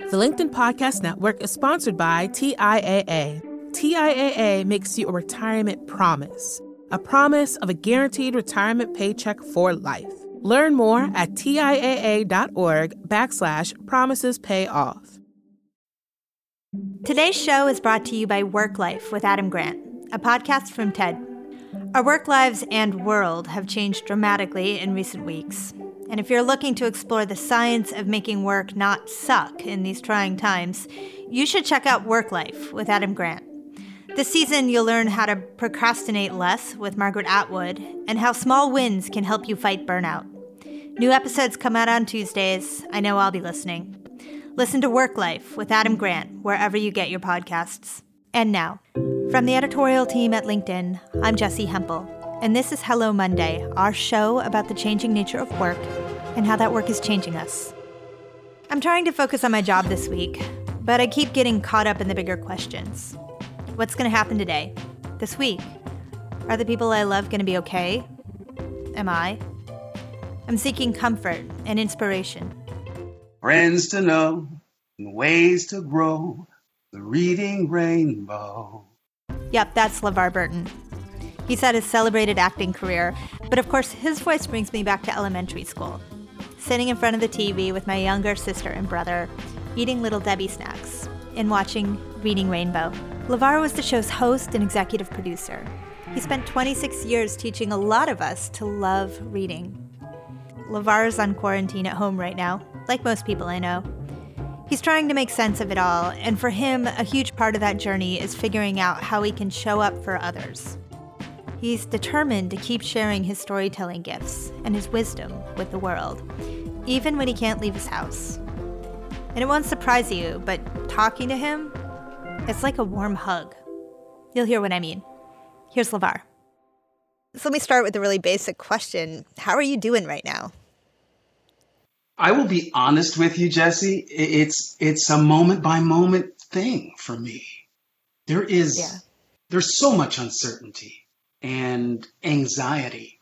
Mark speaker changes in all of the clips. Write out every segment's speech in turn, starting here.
Speaker 1: The LinkedIn Podcast Network is sponsored by TIAA. TIAA makes you a retirement promise, a promise of a guaranteed retirement paycheck for life. Learn more at TIAA.org backslash promises pay off.
Speaker 2: Today's show is brought to you by Work Life with Adam Grant, a podcast from TED. Our work lives and world have changed dramatically in recent weeks. And if you're looking to explore the science of making work not suck in these trying times, you should check out Work Life with Adam Grant. This season, you'll learn how to procrastinate less with Margaret Atwood and how small wins can help you fight burnout. New episodes come out on Tuesdays. I know I'll be listening. Listen to Work Life with Adam Grant wherever you get your podcasts. And now, from the editorial team at LinkedIn, I'm Jessi Hempel, and this is Hello Monday, our show about the changing nature of work and how that work is changing us. I'm trying to focus on my job this week, but I keep getting caught up in the bigger questions. What's going to happen today? This week? Are the people I love going to be okay? Am I? I'm seeking comfort and inspiration.
Speaker 3: Friends to know and ways to grow the reading rainbow.
Speaker 2: Yep, that's LeVar Burton. He's had a celebrated acting career, but of course, his voice brings me back to elementary school. Sitting in front of the TV with my younger sister and brother, eating Little Debbie snacks, and watching Reading Rainbow. LeVar was the show's host and executive producer. He spent 26 years teaching a lot of us to love reading. LeVar is on quarantine at home right now, like most people I know. He's trying to make sense of it all, and for him, a huge part of that journey is figuring out how he can show up for others. He's determined to keep sharing his storytelling gifts and his wisdom with the world, even when he can't leave his house. And it won't surprise you, but talking to him, it's like a warm hug. You'll hear what I mean. Here's LeVar. So let me start with a really basic question. How are you doing right now?
Speaker 3: I will be honest with you, Jessi. It's it's a moment by moment thing for me. There is yeah. there's so much uncertainty and anxiety.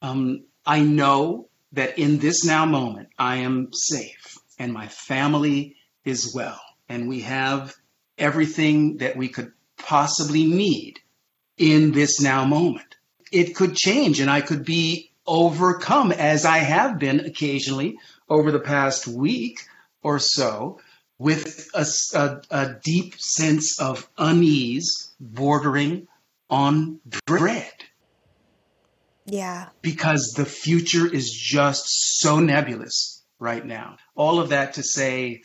Speaker 3: Um, I know that in this now moment, I am safe and my family is well, and we have everything that we could possibly need in this now moment. It could change, and I could be overcome as I have been occasionally over the past week or so with a, a, a deep sense of unease bordering on bread.
Speaker 2: Yeah.
Speaker 3: Because the future is just so nebulous right now. All of that to say,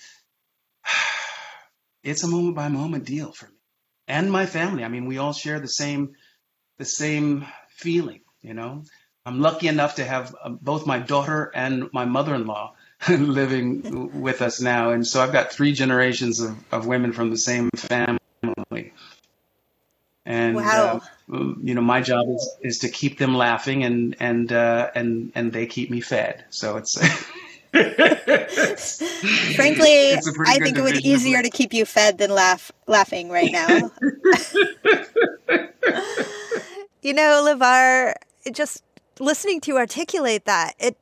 Speaker 3: it's a moment by moment deal for me and my family. I mean, we all share the same, the same feeling, you know. I'm lucky enough to have um, both my daughter and my mother-in-law living with us now, and so I've got three generations of, of women from the same family. And
Speaker 2: wow.
Speaker 3: uh, you know, my job is, is to keep them laughing, and and uh, and and they keep me fed. So it's.
Speaker 2: Frankly, I think it would be easier to keep you fed than laugh laughing right now. you know, LeVar, just listening to you articulate that, it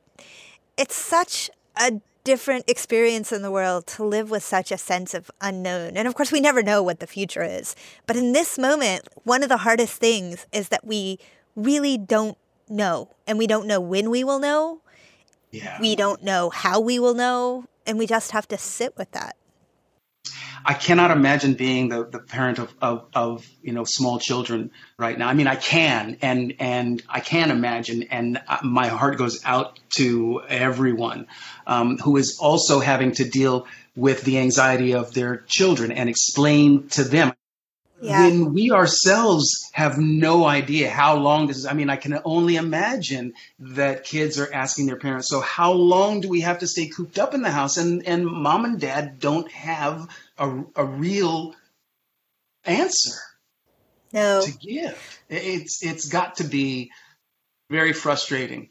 Speaker 2: it's such a different experience in the world to live with such a sense of unknown. And of course, we never know what the future is. But in this moment, one of the hardest things is that we really don't know. And we don't know when we will know.
Speaker 3: Yeah.
Speaker 2: We don't know how we will know. And we just have to sit with that.
Speaker 3: I cannot imagine being the, the parent of, of, of, you know small children right now. I mean, I can and and I can imagine, and my heart goes out to everyone um, who is also having to deal with the anxiety of their children and explain to them.
Speaker 2: Yeah.
Speaker 3: When we ourselves have no idea how long this is, I mean, I can only imagine that kids are asking their parents, so how long do we have to stay cooped up in the house? And, and mom and dad don't have a, a real answer
Speaker 2: no.
Speaker 3: to give. It's it's got to be very frustrating.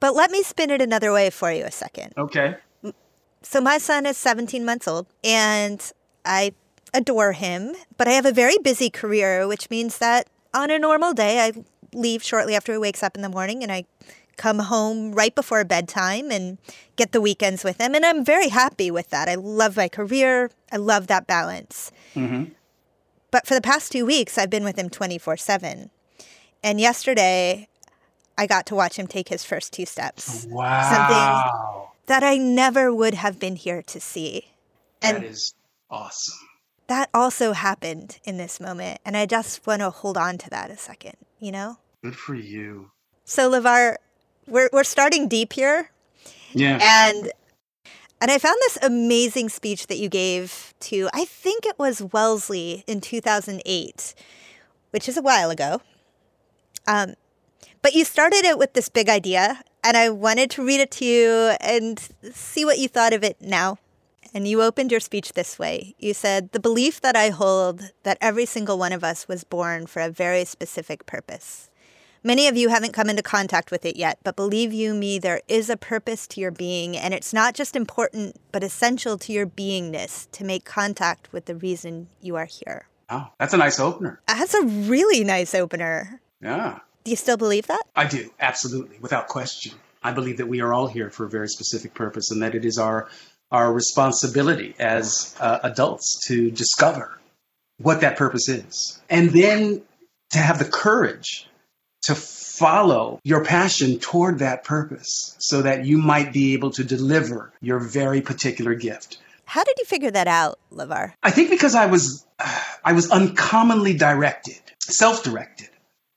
Speaker 2: But let me spin it another way for you a second.
Speaker 3: Okay.
Speaker 2: So my son is 17 months old and I adore him, but I have a very busy career, which means that on a normal day I leave shortly after he wakes up in the morning and I come home right before bedtime and get the weekends with him. And I'm very happy with that. I love my career, I love that balance. Mm-hmm. But for the past two weeks, I've been with him 24 7. And yesterday, I got to watch him take his first two steps.
Speaker 3: Wow.
Speaker 2: Something that I never would have been here to see.
Speaker 3: And that is awesome.
Speaker 2: That also happened in this moment. And I just want to hold on to that a second, you know?
Speaker 3: Good for you.
Speaker 2: So, LeVar, we're, we're starting deep here.
Speaker 3: Yeah.
Speaker 2: And and I found this amazing speech that you gave to, I think it was Wellesley in 2008, which is a while ago. Um, but you started it with this big idea, and I wanted to read it to you and see what you thought of it now. And you opened your speech this way. You said, The belief that I hold that every single one of us was born for a very specific purpose. Many of you haven't come into contact with it yet, but believe you me, there is a purpose to your being, and it's not just important, but essential to your beingness to make contact with the reason you are here.
Speaker 3: Oh, that's a nice opener.
Speaker 2: That's a really nice opener.
Speaker 3: Yeah.
Speaker 2: Do you still believe that?
Speaker 3: I do, absolutely, without question. I believe that we are all here for a very specific purpose and that it is our our responsibility as uh, adults to discover what that purpose is. And then to have the courage to follow your passion toward that purpose so that you might be able to deliver your very particular gift.
Speaker 2: How did you figure that out, LeVar?
Speaker 3: I think because I was I was uncommonly directed, self-directed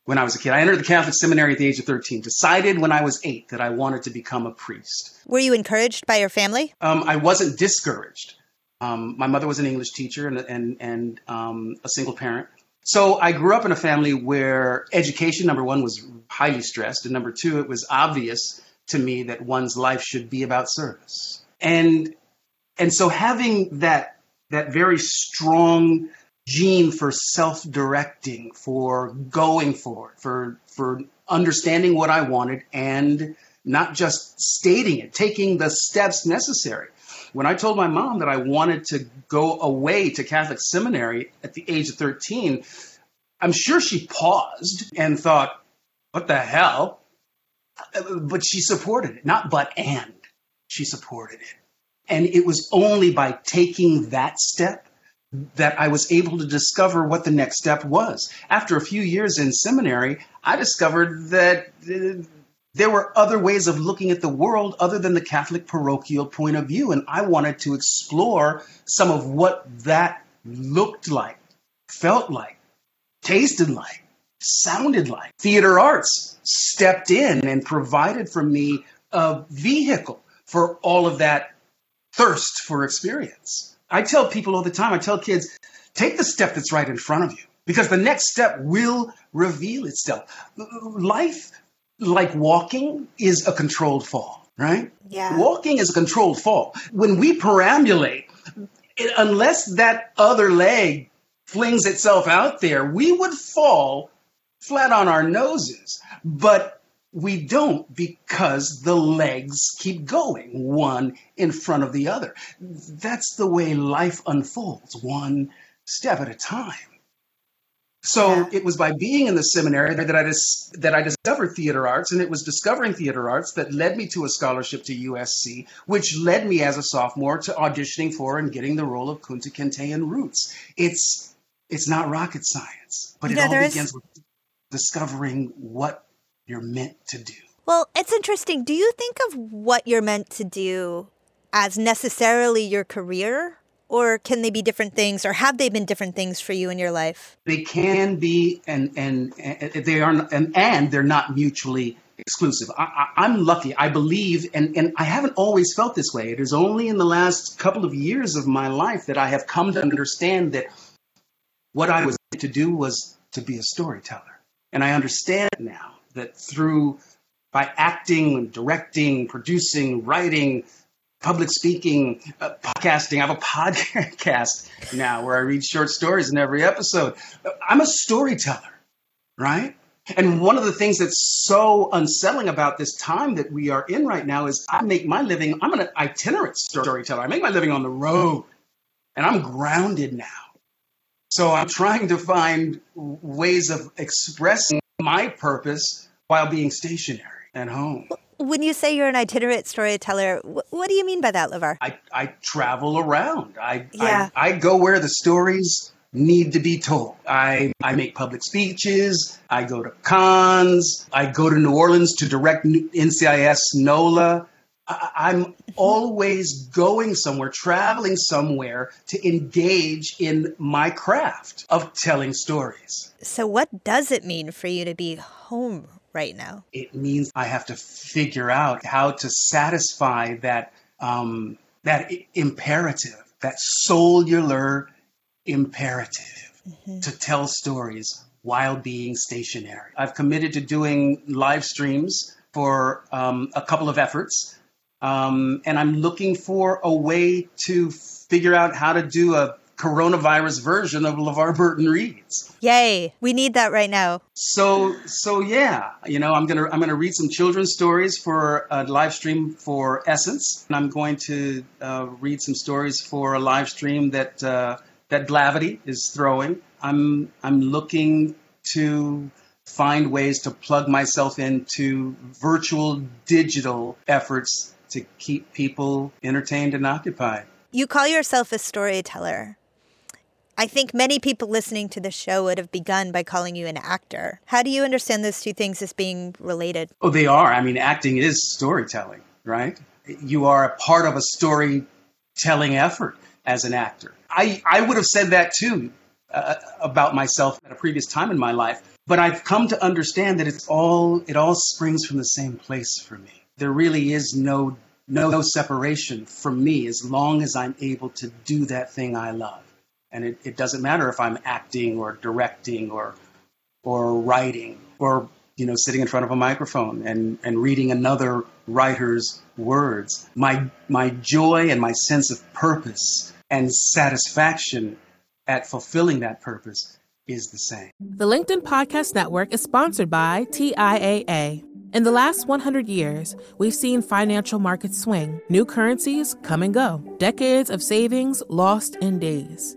Speaker 3: when I was a kid. I entered the Catholic seminary at the age of 13, decided when I was eight that I wanted to become a priest.
Speaker 2: Were you encouraged by your family?
Speaker 3: Um, I wasn't discouraged. Um, my mother was an English teacher and, and, and um, a single parent. So I grew up in a family where education, number one, was highly stressed, and number two, it was obvious to me that one's life should be about service. And and so having that that very strong gene for self-directing, for going for it, for for understanding what I wanted and not just stating it, taking the steps necessary. When I told my mom that I wanted to go away to Catholic seminary at the age of 13, I'm sure she paused and thought, what the hell? But she supported it, not but and. She supported it. And it was only by taking that step that I was able to discover what the next step was. After a few years in seminary, I discovered that uh, there were other ways of looking at the world other than the Catholic parochial point of view. And I wanted to explore some of what that looked like, felt like, tasted like, sounded like. Theater arts stepped in and provided for me a vehicle for all of that thirst for experience. I tell people all the time, I tell kids, take the step that's right in front of you because the next step will reveal itself. Life, like walking, is a controlled fall, right?
Speaker 2: Yeah.
Speaker 3: Walking is a controlled fall. When we perambulate, it, unless that other leg flings itself out there, we would fall flat on our noses. But we don't because the legs keep going, one in front of the other. That's the way life unfolds, one step at a time. So yeah. it was by being in the seminary that I dis- that I discovered theater arts, and it was discovering theater arts that led me to a scholarship to USC, which led me as a sophomore to auditioning for and getting the role of Kunta Kinte in Roots. It's it's not rocket science, but it all begins is... with discovering what you're meant to do.
Speaker 2: Well, it's interesting. Do you think of what you're meant to do as necessarily your career? Or can they be different things, or have they been different things for you in your life?
Speaker 3: They can be, and and, and they are, and, and they're not mutually exclusive. I, am lucky. I believe, and, and I haven't always felt this way. It is only in the last couple of years of my life that I have come to understand that what I was meant to do was to be a storyteller. And I understand now that through by acting, directing, producing, writing, public speaking, uh, podcasting. I have a podcast now where I read short stories in every episode. I'm a storyteller, right? And one of the things that's so unsettling about this time that we are in right now is I make my living, I'm an itinerant storyteller. I make my living on the road and I'm grounded now. So I'm trying to find ways of expressing my purpose while being stationary. at home.
Speaker 2: When you say you're an itinerant storyteller, what do you mean by that, LeVar?
Speaker 3: I, I travel around. I, yeah. I, I go where the stories need to be told. I, I make public speeches. I go to cons. I go to New Orleans to direct NCIS NOLA. I, am mm-hmm. always going somewhere, traveling somewhere to engage in my craft of telling stories.
Speaker 2: So, what does it mean for you to be home right now?
Speaker 3: It means I have to figure out how to satisfy that um, that imperative, that cellular imperative mm-hmm. to tell stories while being stationary. I've committed to doing live streams for um, a couple of efforts, um, and I'm looking for a way to figure out how to do a coronavirus version of LeVar Burton reads.
Speaker 2: Yay! We need that right now.
Speaker 3: So so yeah, you know, I'm gonna I'm gonna read some children's stories for a live stream for Essence, and I'm going to uh, read some stories for a live stream that uh, that Blavity is throwing. I'm I'm looking to find ways to plug myself into virtual digital efforts to keep people entertained and occupied.
Speaker 2: You call yourself a storyteller. I think many people listening to the show would have begun by calling you an actor. How do you understand those two things as being related?
Speaker 3: Oh, they are. I mean, acting is storytelling, right? You are a part of a storytelling effort as an actor. I, I would have said that too uh, about myself at a previous time in my life, but I've come to understand that it's all it all springs from the same place for me. There really is no no, no separation from me as long as I'm able to do that thing I love. And it, it doesn't matter if I'm acting or directing or or writing or you know sitting in front of a microphone and, and reading another writer's words. My my joy and my sense of purpose and satisfaction at fulfilling that purpose is the same.
Speaker 1: The LinkedIn Podcast Network is sponsored by TIAA. In the last 100 years, we've seen financial markets swing, new currencies come and go, decades of savings lost in days,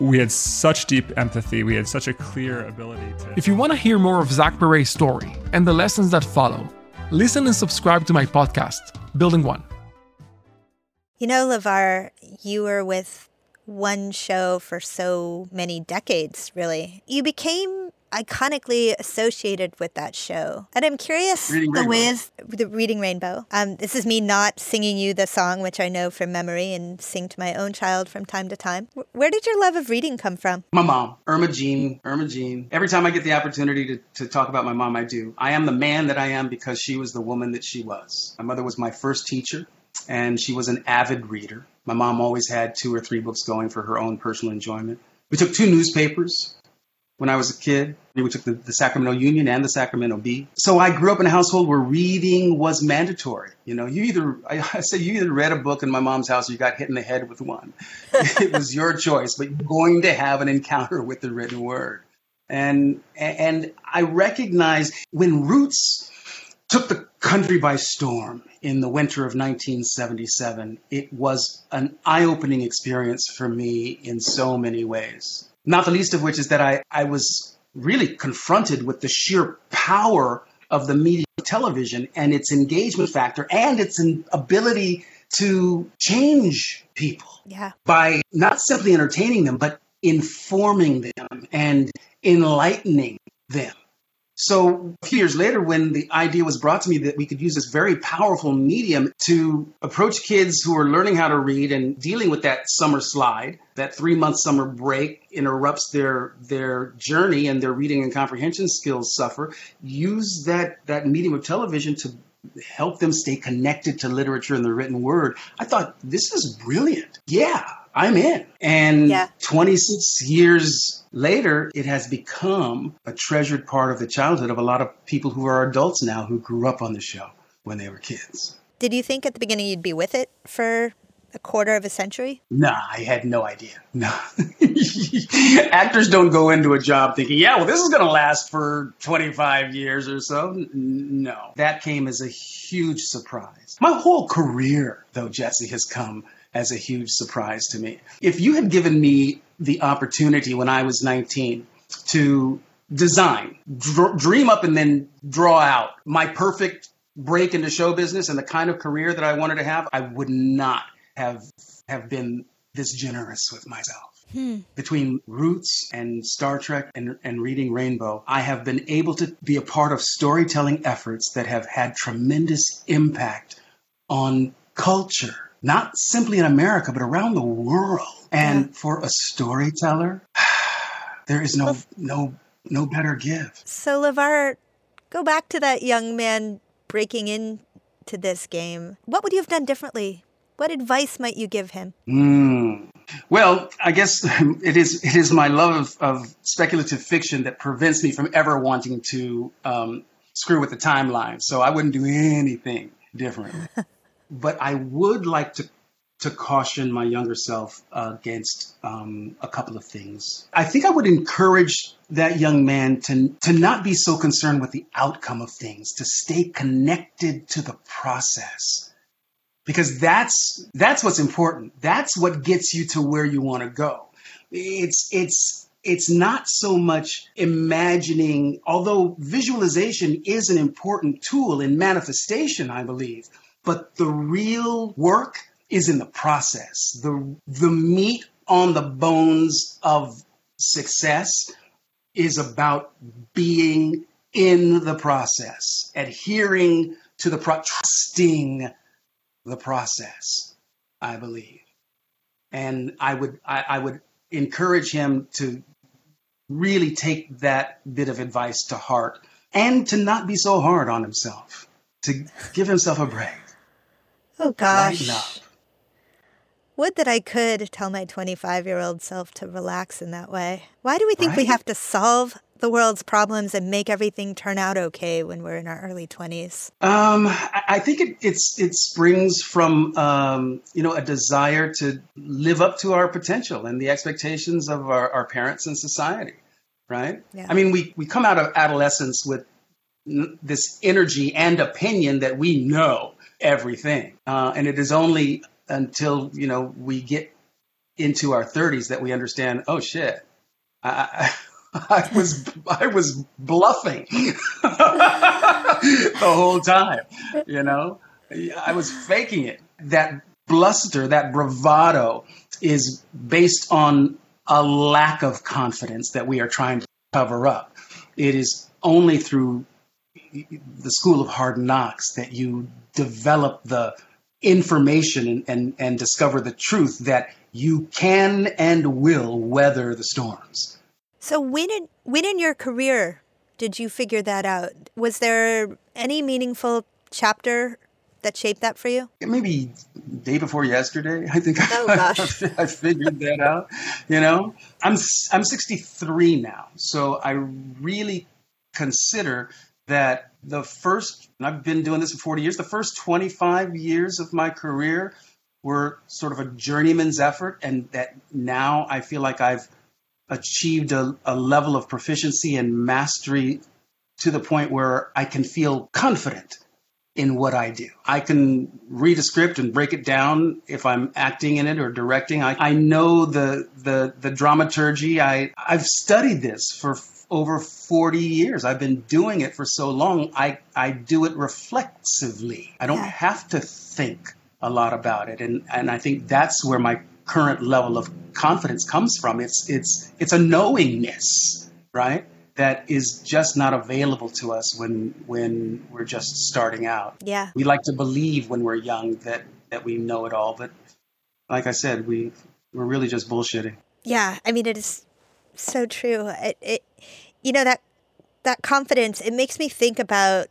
Speaker 4: we had such deep empathy. We had such a clear ability to.
Speaker 5: If you want to hear more of Zach Perret's story and the lessons that follow, listen and subscribe to my podcast, Building One.
Speaker 2: You know, LeVar, you were with one show for so many decades, really. You became iconically associated with that show. And I'm curious
Speaker 3: reading
Speaker 2: the
Speaker 3: Rainbow.
Speaker 2: ways the Reading Rainbow. Um, this is me not singing you the song, which I know from memory and sing to my own child from time to time. Where did your love of reading come from?
Speaker 3: My mom, Irma Jean, Irma Jean. Every time I get the opportunity to, to talk about my mom, I do. I am the man that I am because she was the woman that she was. My mother was my first teacher, and she was an avid reader. My mom always had two or three books going for her own personal enjoyment. We took two newspapers when I was a kid. We took the, the, Sacramento Union and the Sacramento Bee. So I grew up in a household where reading was mandatory. You know, you either, I, I say you either read a book in my mom's house or you got hit in the head with one. it was your choice, but you're going to have an encounter with the written word. And, and I recognize when Roots took the country by storm in the winter of 1977, it was an eye opening experience for me in so many ways. Not the least of which is that I, I was really confronted with the sheer power of the media television and its engagement factor and its ability to change people
Speaker 2: yeah.
Speaker 3: by not simply entertaining them, but informing them and enlightening them. So a few years later, when the idea was brought to me that we could use this very powerful medium to approach kids who are learning how to read and dealing with that summer slide, that three month summer break interrupts their their journey and their reading and comprehension skills suffer, use that that medium of television to help them stay connected to literature and the written word. I thought this is brilliant. Yeah, I'm in. And yeah. 26 years later, it has become a treasured part of the childhood of a lot of people who are adults now who grew up on the show when they were kids.
Speaker 2: Did you think at the beginning you'd be with it for a quarter of a century?
Speaker 3: Nah, I had no idea. No. Actors don't go into a job thinking, yeah, well, this is going to last for 25 years or so. No. That came as a huge surprise. My whole career, though, Jessi, has come as a huge surprise to me. If you had given me the opportunity when I was 19 to design, dr- dream up, and then draw out my perfect break into show business and the kind of career that I wanted to have, I would not have have been this generous with myself. Hmm. Between Roots and Star Trek and, and reading Rainbow, I have been able to be a part of storytelling efforts that have had tremendous impact on culture not simply in America, but around the world. And yeah. for a storyteller, there is no no no better gift.
Speaker 2: So LeVar, go back to that young man breaking into this game. What would you have done differently? What advice might you give him?
Speaker 3: Mm. Well, I guess it is it is my love of, of, speculative fiction that prevents me from ever wanting to um, screw with the timeline. So I wouldn't do anything different. but I would like to to caution my younger self against um, a couple of things. I think I would encourage that young man to to not be so concerned with the outcome of things, to stay connected to the process. Because that's that's what's important. That's what gets you to where you want to go. It's it's it's not so much imagining, although visualization is an important tool in manifestation, I believe but the real work is in the process. The, the meat on the bones of success is about being in the process, adhering to the pro- trusting the process, I believe. And I would I, I would encourage him to really take that bit of advice to heart and to not be so hard on himself, to give himself a break.
Speaker 2: Oh gosh. Would that I could tell my 25 year old self to relax in that way. Why do we think right? we have to solve the world's problems and make everything turn out okay when we're in our early 20s?
Speaker 3: Um, I think it, it's it springs from um, you know a desire to live up to our potential and the expectations of our, our parents and society, right? Yeah. I mean, we we come out of adolescence with this energy and opinion that we know everything. Uh, and it is only until you know we get into our 30s that we understand. Oh shit, I, I was I was bluffing the whole time. You know, I was faking it. That bluster, that bravado, is based on a lack of confidence that we are trying to cover up. It is only through the school of hard knocks that you develop the information and, and, and discover the truth that you can and will weather the storms.
Speaker 2: So when in, when in your career did you figure that out? Was there any meaningful chapter that shaped that for you?
Speaker 3: Maybe day before yesterday. I think
Speaker 2: oh, I, gosh.
Speaker 3: I figured that out. You know, I'm I'm 63 now, so I really consider that the first, and I've been doing this for 40 years, the first 25 years of my career were sort of a journeyman's effort, and that now I feel like I've achieved a, a level of proficiency and mastery to the point where I can feel confident in what I do. I can read a script and break it down if I'm acting in it or directing. I, I know the the the dramaturgy. I I've studied this for over 40 years. I've been doing it for so long. I, I do it reflexively. I don't yeah. have to think a lot about it, and and I think that's where my current level of confidence comes from. It's it's it's a knowingness, right? That is just not available to us when when we're just starting out.
Speaker 2: Yeah.
Speaker 3: We like to believe when we're young that that we know it all, but like I said, we we're really just bullshitting.
Speaker 2: Yeah, I mean it is so true. It, it you know that that confidence, it makes me think about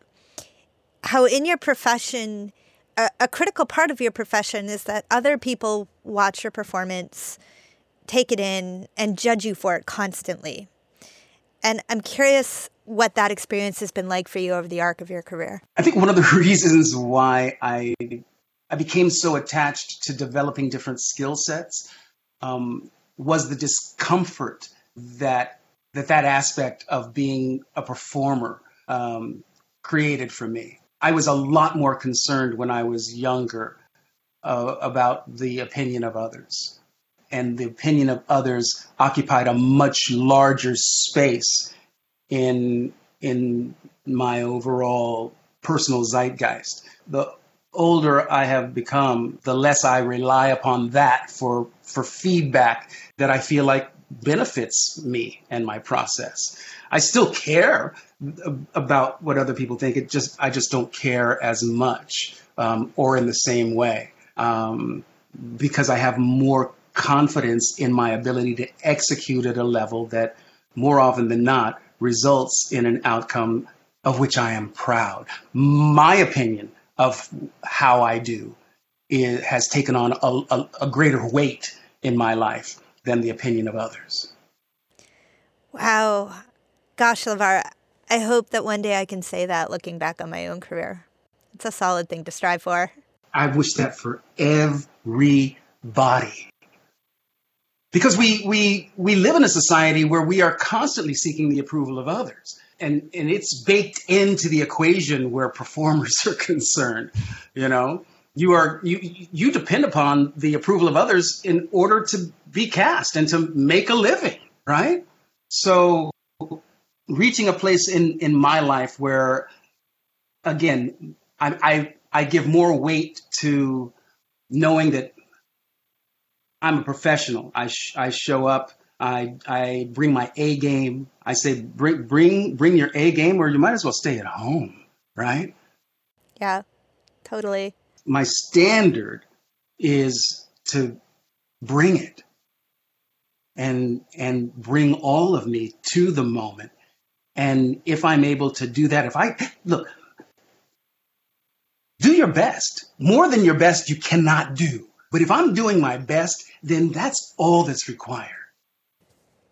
Speaker 2: how in your profession a, a critical part of your profession is that other people watch your performance, take it in, and judge you for it constantly. And I'm curious what that experience has been like for you over the arc of your career.
Speaker 3: I think one of the reasons why I I became so attached to developing different skill sets um, was the discomfort that that that aspect of being a performer um, created for me. I was a lot more concerned when I was younger uh, about the opinion of others. And the opinion of others occupied a much larger space in, in my overall personal zeitgeist. The older I have become, the less I rely upon that for, for feedback that I feel like benefits me and my process. I still care about what other people think. It just I just don't care as much um, or in the same way um, because I have more confidence in my ability to execute at a level that more often than not results in an outcome of which I am proud. My opinion of how I do is, has taken on a, a, a greater weight in my life than the opinion of others.
Speaker 2: Wow. Gosh, LeVar, I hope that one day I can say that looking back on my own career. It's a solid thing to strive for.
Speaker 3: I wish that for everybody. Because we, we, we live in a society where we are constantly seeking the approval of others. And, and it's baked into the equation where performers are concerned. You know, you are you you depend upon the approval of others in order to be cast and to make a living, right? So reaching a place in in my life where again I I, I give more weight to knowing that I'm a professional. I sh- I show up. I I bring my A game. I say bring bring bring your A game, or you might as well stay at home, right?
Speaker 2: Yeah, totally.
Speaker 3: My standard is to bring it and and bring all of me to the moment and if I'm able to do that, if I look, do your best. More than your best, you cannot do. But if I'm doing my best, then that's all that's required.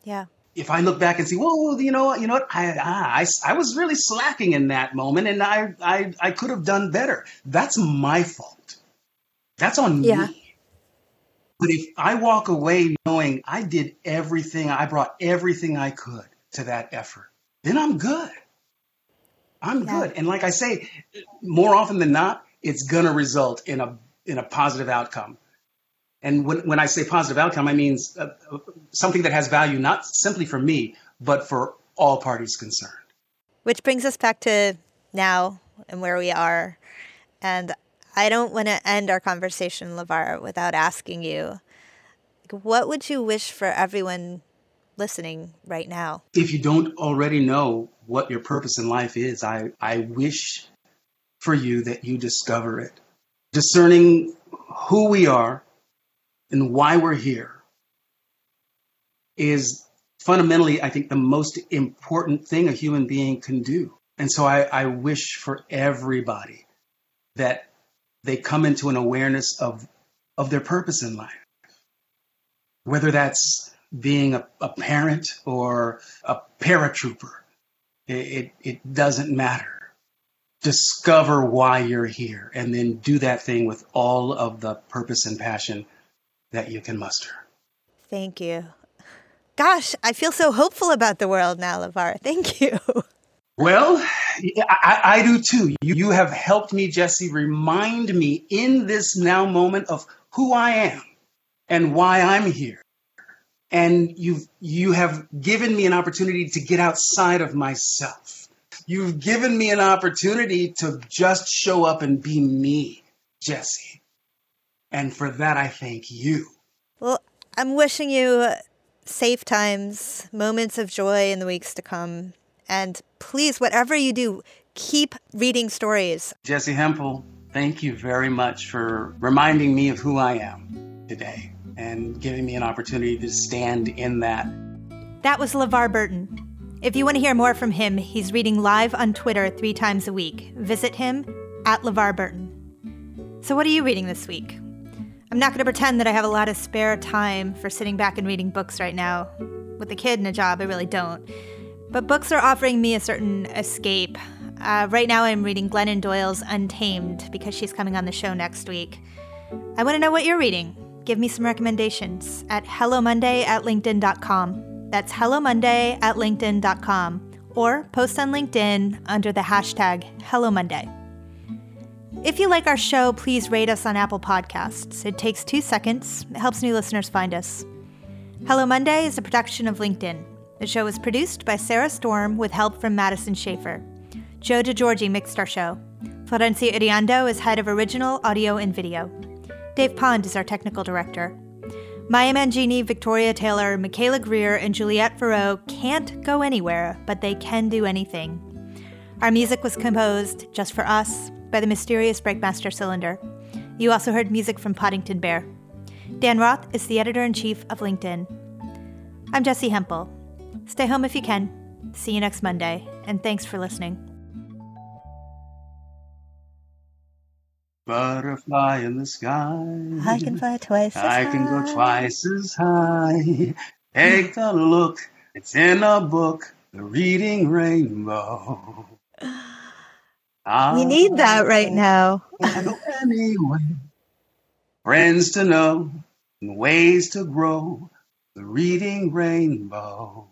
Speaker 2: Yeah.
Speaker 3: If I look back and see, well, you know, you know what, I, I, I was really slacking in that moment, and I, I, I could have done better. That's my fault. That's on yeah. me. But if I walk away knowing I did everything, I brought everything I could to that effort, then I'm good. I'm yeah. good. And like I say, more often than not, it's going to result in a in a positive outcome. And when, when I say positive outcome, I mean uh, something that has value not simply for me, but for all parties concerned.
Speaker 2: Which brings us back to now and where we are. And I don't want to end our conversation, LeVar, without asking you what would you wish for everyone listening right now?
Speaker 3: If you don't already know what your purpose in life is, I, I wish for you that you discover it. Discerning who we are and why we're here is fundamentally, I think, the most important thing a human being can do. And so I, I wish for everybody that they come into an awareness of, of their purpose in life. Whether that's being a, a parent or a paratrooper. It, it, it doesn't matter. Discover why you're here and then do that thing with all of the purpose and passion that you can muster.
Speaker 2: Thank you. Gosh, I feel so hopeful about the world now, LeVar. Thank you.
Speaker 3: Well, I, I, do too. You, you have helped me, Jessi, remind me in this now moment of who I am and why I'm here and you've you have given me an opportunity to get outside of myself you've given me an opportunity to just show up and be me jessi And for that, I thank you.
Speaker 2: Well, I'm wishing you safe times, moments of joy in the weeks to come. And please, whatever you do, keep reading stories.
Speaker 3: Jessi Hempel, thank you very much for reminding me of who I am today and giving me an opportunity to stand in that.
Speaker 2: That was LeVar Burton. If you want to hear more from him, he's reading live on Twitter three times a week. Visit him at LeVar Burton. So, what are you reading this week? I'm not going to pretend that I have a lot of spare time for sitting back and reading books right now. With a kid and a job, I really don't. But books are offering me a certain escape. Uh, right now, I'm reading Glennon Doyle's Untamed because she's coming on the show next week. I want to know what you're reading. Give me some recommendations at hellomonday at linkedin.com. That's hellomonday at linkedin.com. Or post on LinkedIn under the hashtag HelloMonday. If you like our show, please rate us on Apple Podcasts. It takes two seconds, it helps new listeners find us. Hello Monday is a production of LinkedIn. The show is produced by Sarah Storm with help from Madison Schaefer. Joe DeGiorgi mixed our show. Florencia Iriondo is head of original audio and video. Dave Pond is our technical director. Maya Mangini, Victoria Taylor, Michaela Greer, and Juliette Farreau can't go anywhere, but they can do anything. Our music was composed just for us by the mysterious Breakmaster Cylinder. You also heard music from Poddington Bear. Dan Roth is the editor in chief of LinkedIn. I'm Jessi Hempel. Stay home if you can. See you next Monday, and thanks for listening.
Speaker 3: Butterfly in the sky.
Speaker 2: I can fly twice as
Speaker 3: I
Speaker 2: high.
Speaker 3: can go twice as high. Take a look, it's in a book, The Reading Rainbow. Ah.
Speaker 2: We need that right now.
Speaker 3: anyway. Friends to know and ways to grow. The Reading Rainbow.